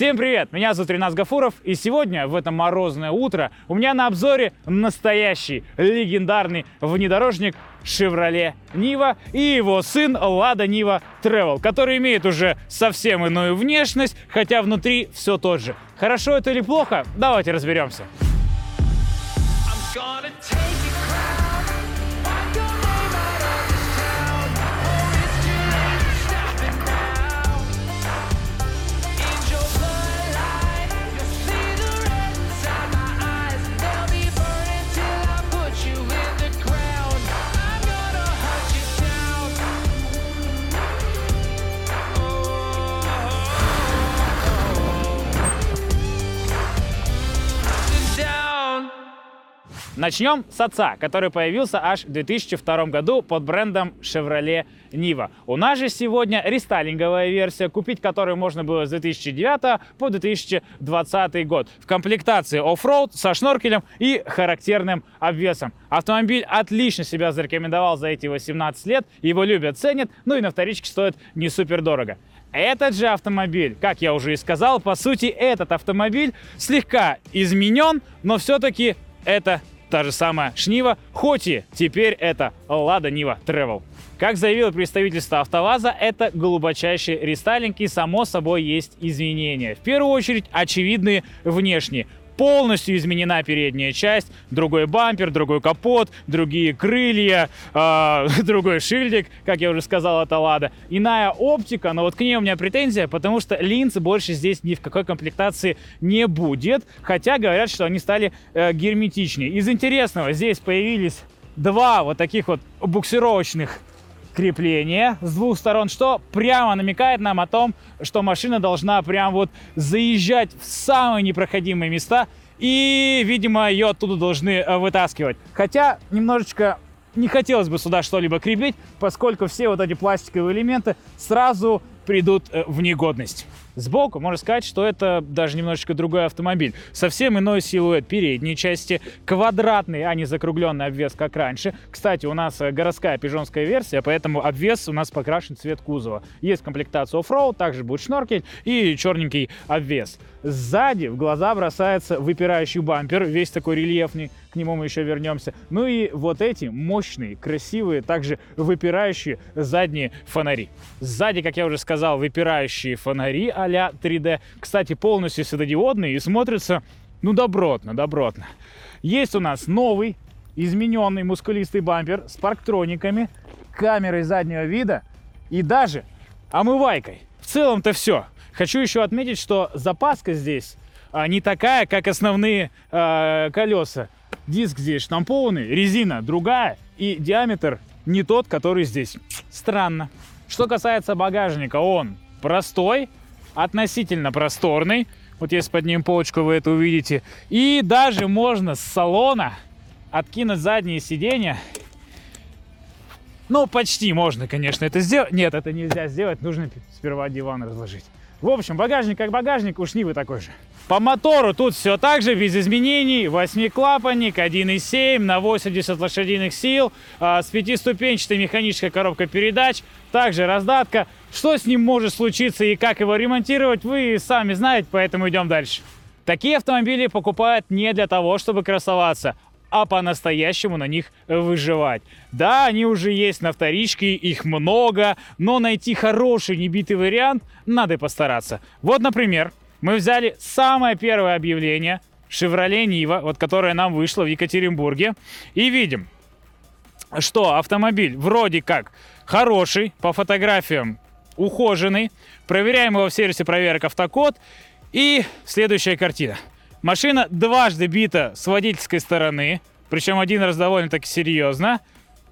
Всем привет! Меня зовут Ренас Гафуров, и сегодня, в это морозное утро, у меня на обзоре настоящий легендарный внедорожник Chevrolet Niva и его сын Lada Niva Travel, который имеет уже совсем иную внешность, хотя внутри все тот же. Хорошо это или плохо? Давайте разберемся. Начнем с отца, который появился аж в 2002 году под брендом Chevrolet Niva. У нас же сегодня рестайлинговая версия, купить которую можно было с 2009 по 2020 год. В комплектации оффроуд со шноркелем и характерным обвесом. Автомобиль отлично себя зарекомендовал за эти 18 лет, его любят, ценят, ну и на вторичке стоит не супер дорого. Этот же автомобиль, как я уже и сказал, по сути этот автомобиль слегка изменен, но все-таки это та же самая Шнива, хоть и теперь это Лада Нива Travel. Как заявило представительство АвтоВАЗа, это глубочайший рестайлинг и само собой есть изменения. В первую очередь очевидные внешние. Полностью изменена передняя часть, другой бампер, другой капот, другие крылья, э, другой шильдик, как я уже сказал, это Лада. Иная оптика, но вот к ней у меня претензия, потому что линз больше здесь ни в какой комплектации не будет, хотя говорят, что они стали э, герметичнее. Из интересного, здесь появились два вот таких вот буксировочных крепления с двух сторон, что прямо намекает нам о том, что машина должна прям вот заезжать в самые непроходимые места и, видимо, ее оттуда должны э, вытаскивать. Хотя немножечко не хотелось бы сюда что-либо крепить, поскольку все вот эти пластиковые элементы сразу придут э, в негодность. Сбоку можно сказать, что это даже немножечко другой автомобиль. Совсем иной силуэт передней части, квадратный, а не закругленный обвес, как раньше. Кстати, у нас э, городская пижонская версия, поэтому обвес у нас покрашен цвет кузова. Есть комплектация оффроуд, также будет шноркель и черненький обвес. Сзади в глаза бросается выпирающий бампер, весь такой рельефный, к нему мы еще вернемся. Ну и вот эти мощные, красивые, также выпирающие задние фонари. Сзади, как я уже сказал, выпирающие фонари а-ля 3D. Кстати, полностью светодиодные и смотрятся, ну, добротно, добротно. Есть у нас новый, измененный мускулистый бампер с парктрониками, камерой заднего вида и даже омывайкой. В целом-то все. Хочу еще отметить, что запаска здесь а, не такая, как основные а, колеса. Диск здесь штампованный, резина другая и диаметр не тот, который здесь. Странно. Что касается багажника, он простой, относительно просторный. Вот если поднимем полочку, вы это увидите. И даже можно с салона откинуть задние сиденья. Ну, почти можно, конечно, это сделать. Нет, это нельзя сделать. Нужно сперва диван разложить. В общем, багажник как багажник, уж не вы такой же. По мотору тут все так же, без изменений. Восьмиклапанник, 1.7 на 80 лошадиных сил, а, с пятиступенчатой механической коробкой передач. Также раздатка. Что с ним может случиться и как его ремонтировать, вы сами знаете, поэтому идем дальше. Такие автомобили покупают не для того, чтобы красоваться, а по-настоящему на них выживать. Да, они уже есть на вторичке, их много, но найти хороший небитый вариант надо постараться. Вот, например, мы взяли самое первое объявление Chevrolet Niva, вот которое нам вышло в Екатеринбурге, и видим, что автомобиль вроде как хороший, по фотографиям ухоженный. Проверяем его в сервисе проверок автокод. И следующая картина. Машина дважды бита с водительской стороны, причем один раз довольно-таки серьезно.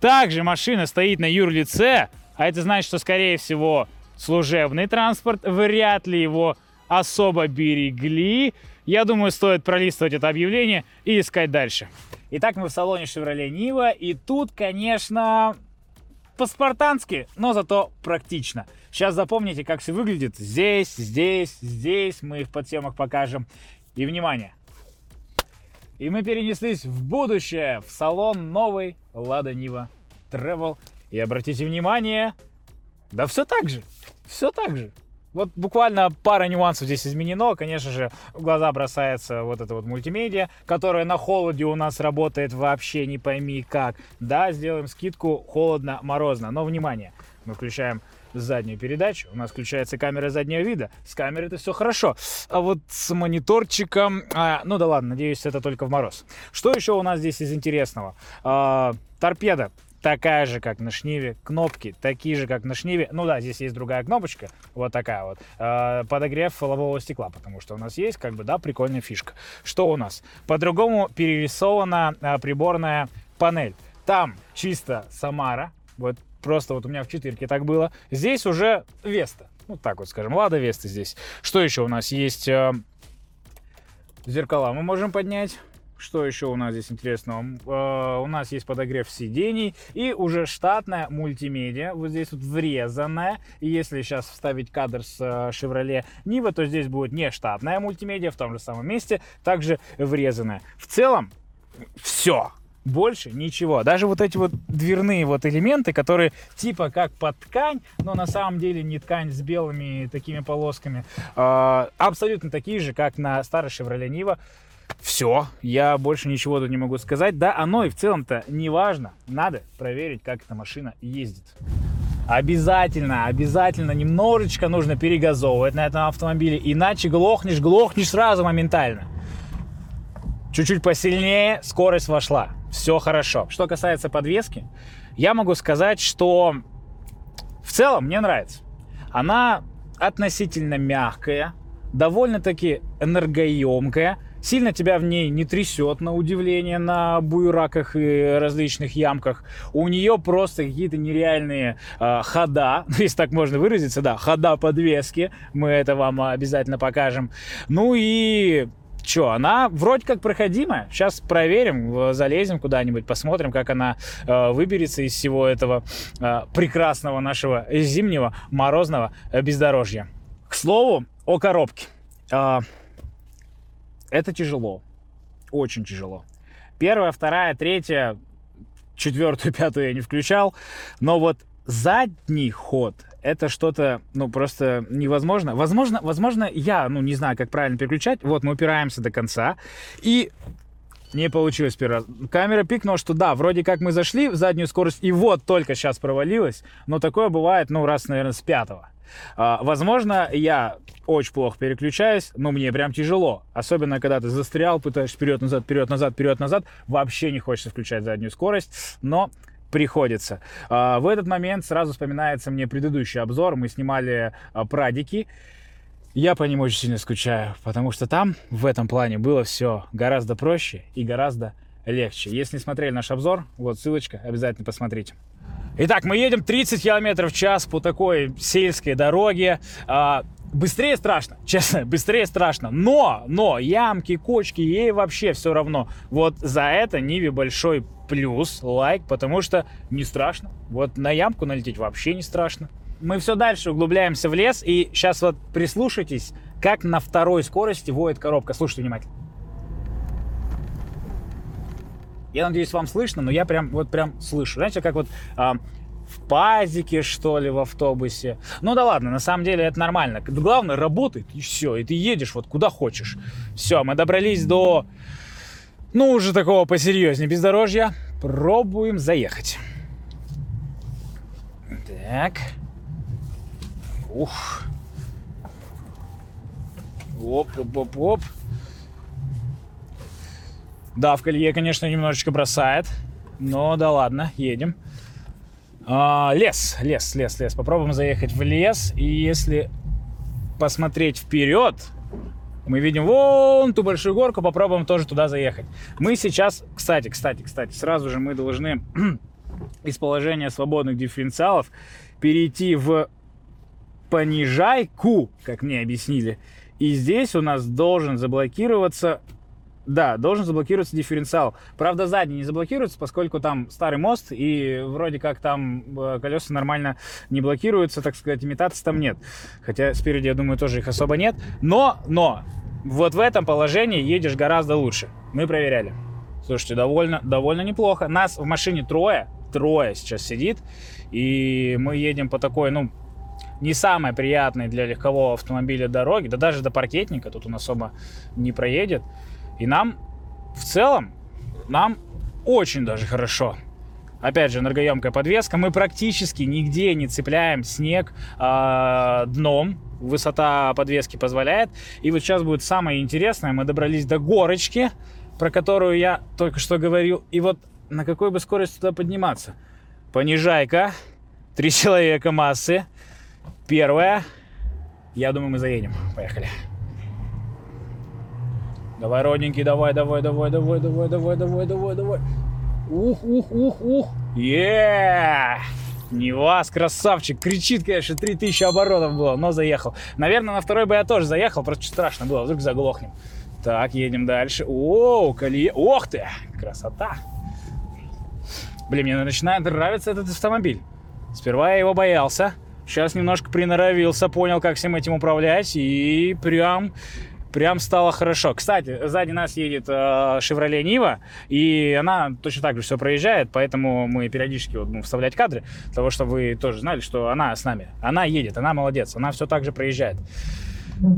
Также машина стоит на юрлице, а это значит, что, скорее всего, служебный транспорт, вряд ли его особо берегли. Я думаю, стоит пролистывать это объявление и искать дальше. Итак, мы в салоне Chevrolet Niva, и тут, конечно, по-спартански, но зато практично. Сейчас запомните, как все выглядит. Здесь, здесь, здесь. Мы в подсъемах покажем. И внимание! И мы перенеслись в будущее, в салон новой Лада Нива Travel. И обратите внимание, да все так же, все так же. Вот буквально пара нюансов здесь изменено. Конечно же, в глаза бросается вот эта вот мультимедиа, которая на холоде у нас работает вообще не пойми как. Да, сделаем скидку холодно-морозно. Но внимание, мы включаем заднюю передачу, у нас включается камера заднего вида. С камерой это все хорошо. А вот с мониторчиком... а, ну да ладно, надеюсь, это только в мороз. Что еще у нас здесь из интересного? А, торпеда такая же, как на шниве. Кнопки такие же, как на шниве. Ну да, здесь есть другая кнопочка, вот такая вот. Э, подогрев лобового стекла, потому что у нас есть, как бы, да, прикольная фишка. Что у нас? По-другому перерисована э, приборная панель. Там чисто Самара, вот просто вот у меня в четырке так было. Здесь уже Веста. Вот так вот скажем, Лада Веста здесь. Что еще у нас есть? Э, зеркала мы можем поднять. Что еще у нас здесь интересного? Э, у нас есть подогрев сидений и уже штатная мультимедиа. Вот здесь вот врезанная. И если сейчас вставить кадр с э, Chevrolet Niva, то здесь будет не штатная мультимедиа в том же самом месте, также врезанная. В целом, все. Больше ничего. Даже вот эти вот дверные вот элементы, которые типа как под ткань, но на самом деле не ткань с белыми такими полосками, э, абсолютно такие же, как на старой Chevrolet Niva. Все, я больше ничего тут не могу сказать. Да, оно и в целом-то не важно. Надо проверить, как эта машина ездит. Обязательно, обязательно немножечко нужно перегазовывать на этом автомобиле, иначе глохнешь, глохнешь сразу моментально. Чуть-чуть посильнее, скорость вошла. Все хорошо. Что касается подвески, я могу сказать, что в целом мне нравится. Она относительно мягкая, довольно-таки энергоемкая, сильно тебя в ней не трясет, на удивление, на буераках и различных ямках. У нее просто какие-то нереальные э, хода, если так можно выразиться, да, хода подвески, мы это вам обязательно покажем. Ну и Че, она вроде как проходимая. Сейчас проверим, залезем куда-нибудь, посмотрим, как она э, выберется из всего этого э, прекрасного нашего зимнего морозного бездорожья. К слову о коробке. Э, это тяжело. Очень тяжело. Первая, вторая, третья, четвертую, пятую я не включал. Но вот задний ход это что-то, ну, просто невозможно. Возможно, возможно, я, ну, не знаю, как правильно переключать. Вот, мы упираемся до конца. И не получилось первый раз. Камера пикнула, что да, вроде как мы зашли в заднюю скорость, и вот только сейчас провалилось. Но такое бывает, ну, раз, наверное, с пятого. А, возможно, я очень плохо переключаюсь, но мне прям тяжело. Особенно, когда ты застрял, пытаешься вперед-назад, вперед-назад, вперед-назад. Вообще не хочется включать заднюю скорость, но приходится. А, в этот момент сразу вспоминается мне предыдущий обзор. Мы снимали а, прадики. Я по ним очень сильно скучаю, потому что там в этом плане было все гораздо проще и гораздо легче. Если не смотрели наш обзор, вот ссылочка, обязательно посмотрите. Итак, мы едем 30 км в час по такой сельской дороге. Быстрее страшно, честно, быстрее страшно. Но, но, ямки, кочки, ей вообще все равно. Вот за это Ниве большой плюс, лайк, потому что не страшно. Вот на ямку налететь вообще не страшно. Мы все дальше углубляемся в лес, и сейчас вот прислушайтесь, как на второй скорости воет коробка. Слушайте внимательно. Я надеюсь, вам слышно, но я прям вот прям слышу. Знаете, как вот а, в пазике, что ли, в автобусе. Ну да ладно, на самом деле это нормально. Главное, работает, и все. И ты едешь вот куда хочешь. Все, мы добрались до, ну, уже такого посерьезнее бездорожья. Пробуем заехать. Так. Ух. Оп, оп, оп, оп. Да, в колье, конечно, немножечко бросает. Но да ладно, едем. А, лес, лес, лес, лес. Попробуем заехать в лес. И если посмотреть вперед, мы видим вон ту большую горку, попробуем тоже туда заехать. Мы сейчас, кстати, кстати, кстати, сразу же мы должны из положения свободных дифференциалов перейти в понижайку, как мне объяснили. И здесь у нас должен заблокироваться да, должен заблокироваться дифференциал. Правда, задний не заблокируется, поскольку там старый мост, и вроде как там э, колеса нормально не блокируются, так сказать, имитации там нет. Хотя спереди, я думаю, тоже их особо нет. Но, но, вот в этом положении едешь гораздо лучше. Мы проверяли. Слушайте, довольно, довольно неплохо. Нас в машине трое, трое сейчас сидит, и мы едем по такой, ну, не самой приятной для легкового автомобиля дороги, да даже до паркетника тут он особо не проедет. И нам в целом, нам очень даже хорошо. Опять же, энергоемкая подвеска. Мы практически нигде не цепляем снег а, дном. Высота подвески позволяет. И вот сейчас будет самое интересное. Мы добрались до горочки, про которую я только что говорил. И вот на какой бы скорости туда подниматься? Понижайка. Три человека массы. Первая. Я думаю, мы заедем. Поехали. Давай, родненький, давай, давай, давай, давай, давай, давай, давай, давай, давай. Ух, ух, ух, ух. Е! Не вас, красавчик. Кричит, конечно, 3000 оборотов было, но заехал. Наверное, на второй бы я тоже заехал, просто страшно было, вдруг заглохнем. Так, едем дальше. О, колея. Ох ты, красота. Блин, мне начинает нравиться этот автомобиль. Сперва я его боялся. Сейчас немножко приноровился, понял, как всем этим управлять. И прям, прям стало хорошо. Кстати, сзади нас едет э, Chevrolet Niva. И она точно так же все проезжает. Поэтому мы периодически вот, будем вставлять кадры. Того, чтобы вы тоже знали, что она с нами. Она едет, она молодец. Она все так же проезжает.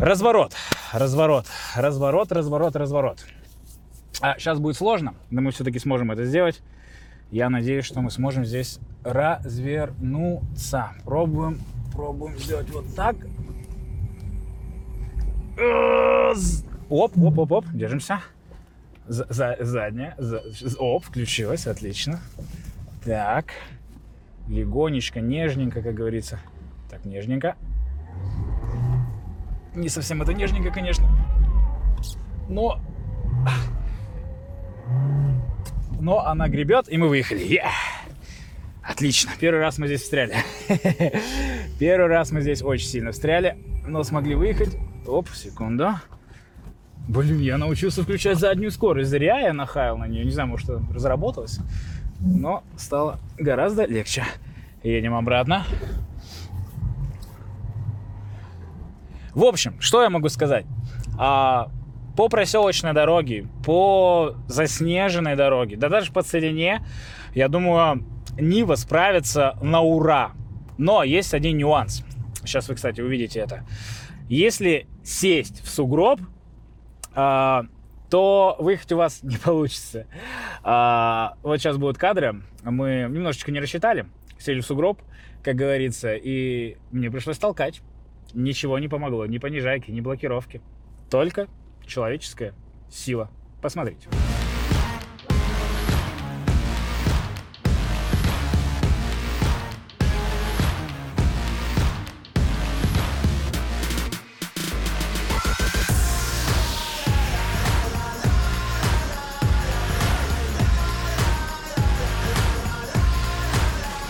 Разворот, разворот, разворот, разворот, разворот. А, сейчас будет сложно, но мы все-таки сможем это сделать. Я надеюсь, что мы сможем здесь развернуться. Пробуем, пробуем сделать вот так. Э, Оп, оп, оп, оп, держимся. За, за- задняя, за- оп, включилась, отлично. Так, легонечко, нежненько, как говорится. Так, нежненько. Не совсем это нежненько, конечно. Но... Но она гребет, и мы выехали. Е! Отлично. Первый раз мы здесь встряли. Первый раз мы здесь очень сильно встряли, но смогли выехать. Оп, секунду. Блин, я научился включать заднюю скорость. Зря я нахаял на нее. Не знаю, может, разработалось. Но стало гораздо легче. Едем обратно. В общем, что я могу сказать? А, по проселочной дороге, по заснеженной дороге, да даже по целине, я думаю, Нива справится на ура. Но есть один нюанс. Сейчас вы, кстати, увидите это. Если сесть в сугроб, а, то выехать у вас не получится. А, вот сейчас будут кадры. Мы немножечко не рассчитали, сели в сугроб, как говорится, и мне пришлось толкать. Ничего не помогло, ни понижайки, ни блокировки. Только человеческая сила. Посмотрите.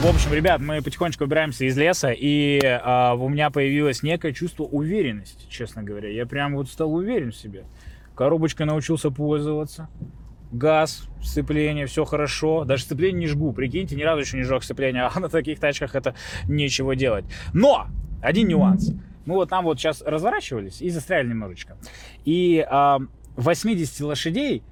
В общем, ребят, мы потихонечку убираемся из леса, и а, у меня появилось некое чувство уверенности, честно говоря. Я прям вот стал уверен в себе. Коробочкой научился пользоваться. Газ, сцепление, все хорошо. Даже сцепление не жгу. Прикиньте, ни разу еще не жег сцепление, а на таких тачках это нечего делать. Но! Один нюанс. Мы вот там вот сейчас разворачивались и застряли немножечко. И а, 80 лошадей,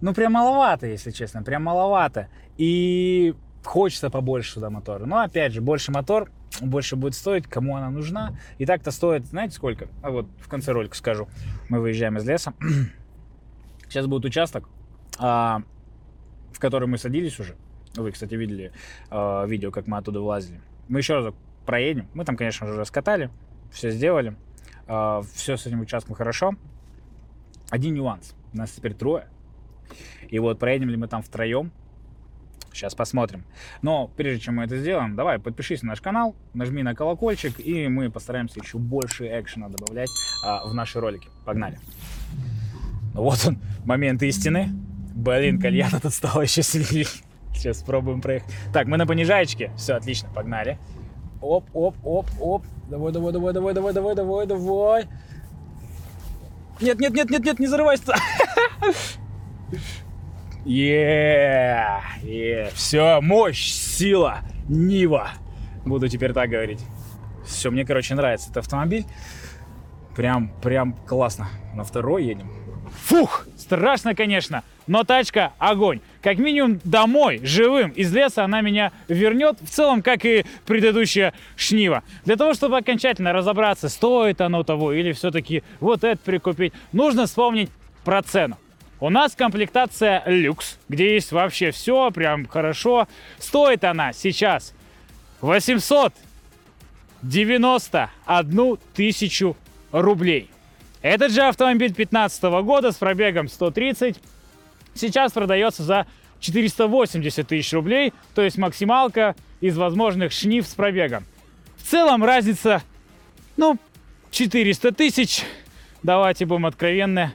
ну прям маловато, если честно, прям маловато. И хочется побольше туда мотора. Но опять же, больше мотор, больше будет стоить, кому она нужна. И так-то стоит, знаете сколько? А вот в конце ролика скажу. Мы выезжаем из леса. Сейчас будет участок, а, в который мы садились уже. Вы, кстати, видели а, видео, как мы оттуда вылазили. Мы еще раз проедем. Мы там, конечно же, раскатали, все сделали. все с этим участком хорошо. Один нюанс. Нас теперь трое. И вот проедем ли мы там втроем, Сейчас посмотрим. Но прежде чем мы это сделаем, давай подпишись на наш канал, нажми на колокольчик, и мы постараемся еще больше экшена добавлять а, в наши ролики. Погнали. Ну Вот он, момент истины. Блин, кальян тут стал еще сильнее. Сейчас спробуем проехать. Так, мы на понижаечке. Все, отлично, погнали. Оп, оп, оп, оп. Давай, давай, давай, давай, давай, давай, давай, давай. Нет, нет, нет, нет, нет, не зарывайся. Е, все, мощь, сила, Нива. Буду теперь так говорить. Все, мне, короче, нравится этот автомобиль. Прям, прям классно. На второй едем. Фух, страшно, конечно, но тачка огонь. Как минимум домой, живым, из леса она меня вернет, в целом, как и предыдущая шнива. Для того, чтобы окончательно разобраться, стоит оно того или все-таки вот это прикупить, нужно вспомнить про цену. У нас комплектация люкс, где есть вообще все, прям хорошо. Стоит она сейчас 891 тысячу рублей. Этот же автомобиль 2015 года с пробегом 130 сейчас продается за 480 тысяч рублей, то есть максималка из возможных шнив с пробегом. В целом разница, ну, 400 тысяч, давайте будем откровенны,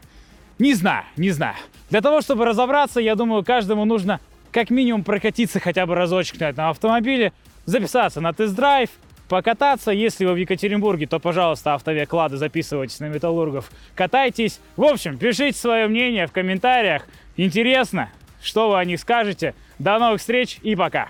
не знаю, не знаю. Для того, чтобы разобраться, я думаю, каждому нужно как минимум прокатиться хотя бы разочек на этом автомобиле, записаться на тест-драйв, покататься. Если вы в Екатеринбурге, то, пожалуйста, автовек Лада, записывайтесь на Металлургов, катайтесь. В общем, пишите свое мнение в комментариях. Интересно, что вы о них скажете. До новых встреч и пока!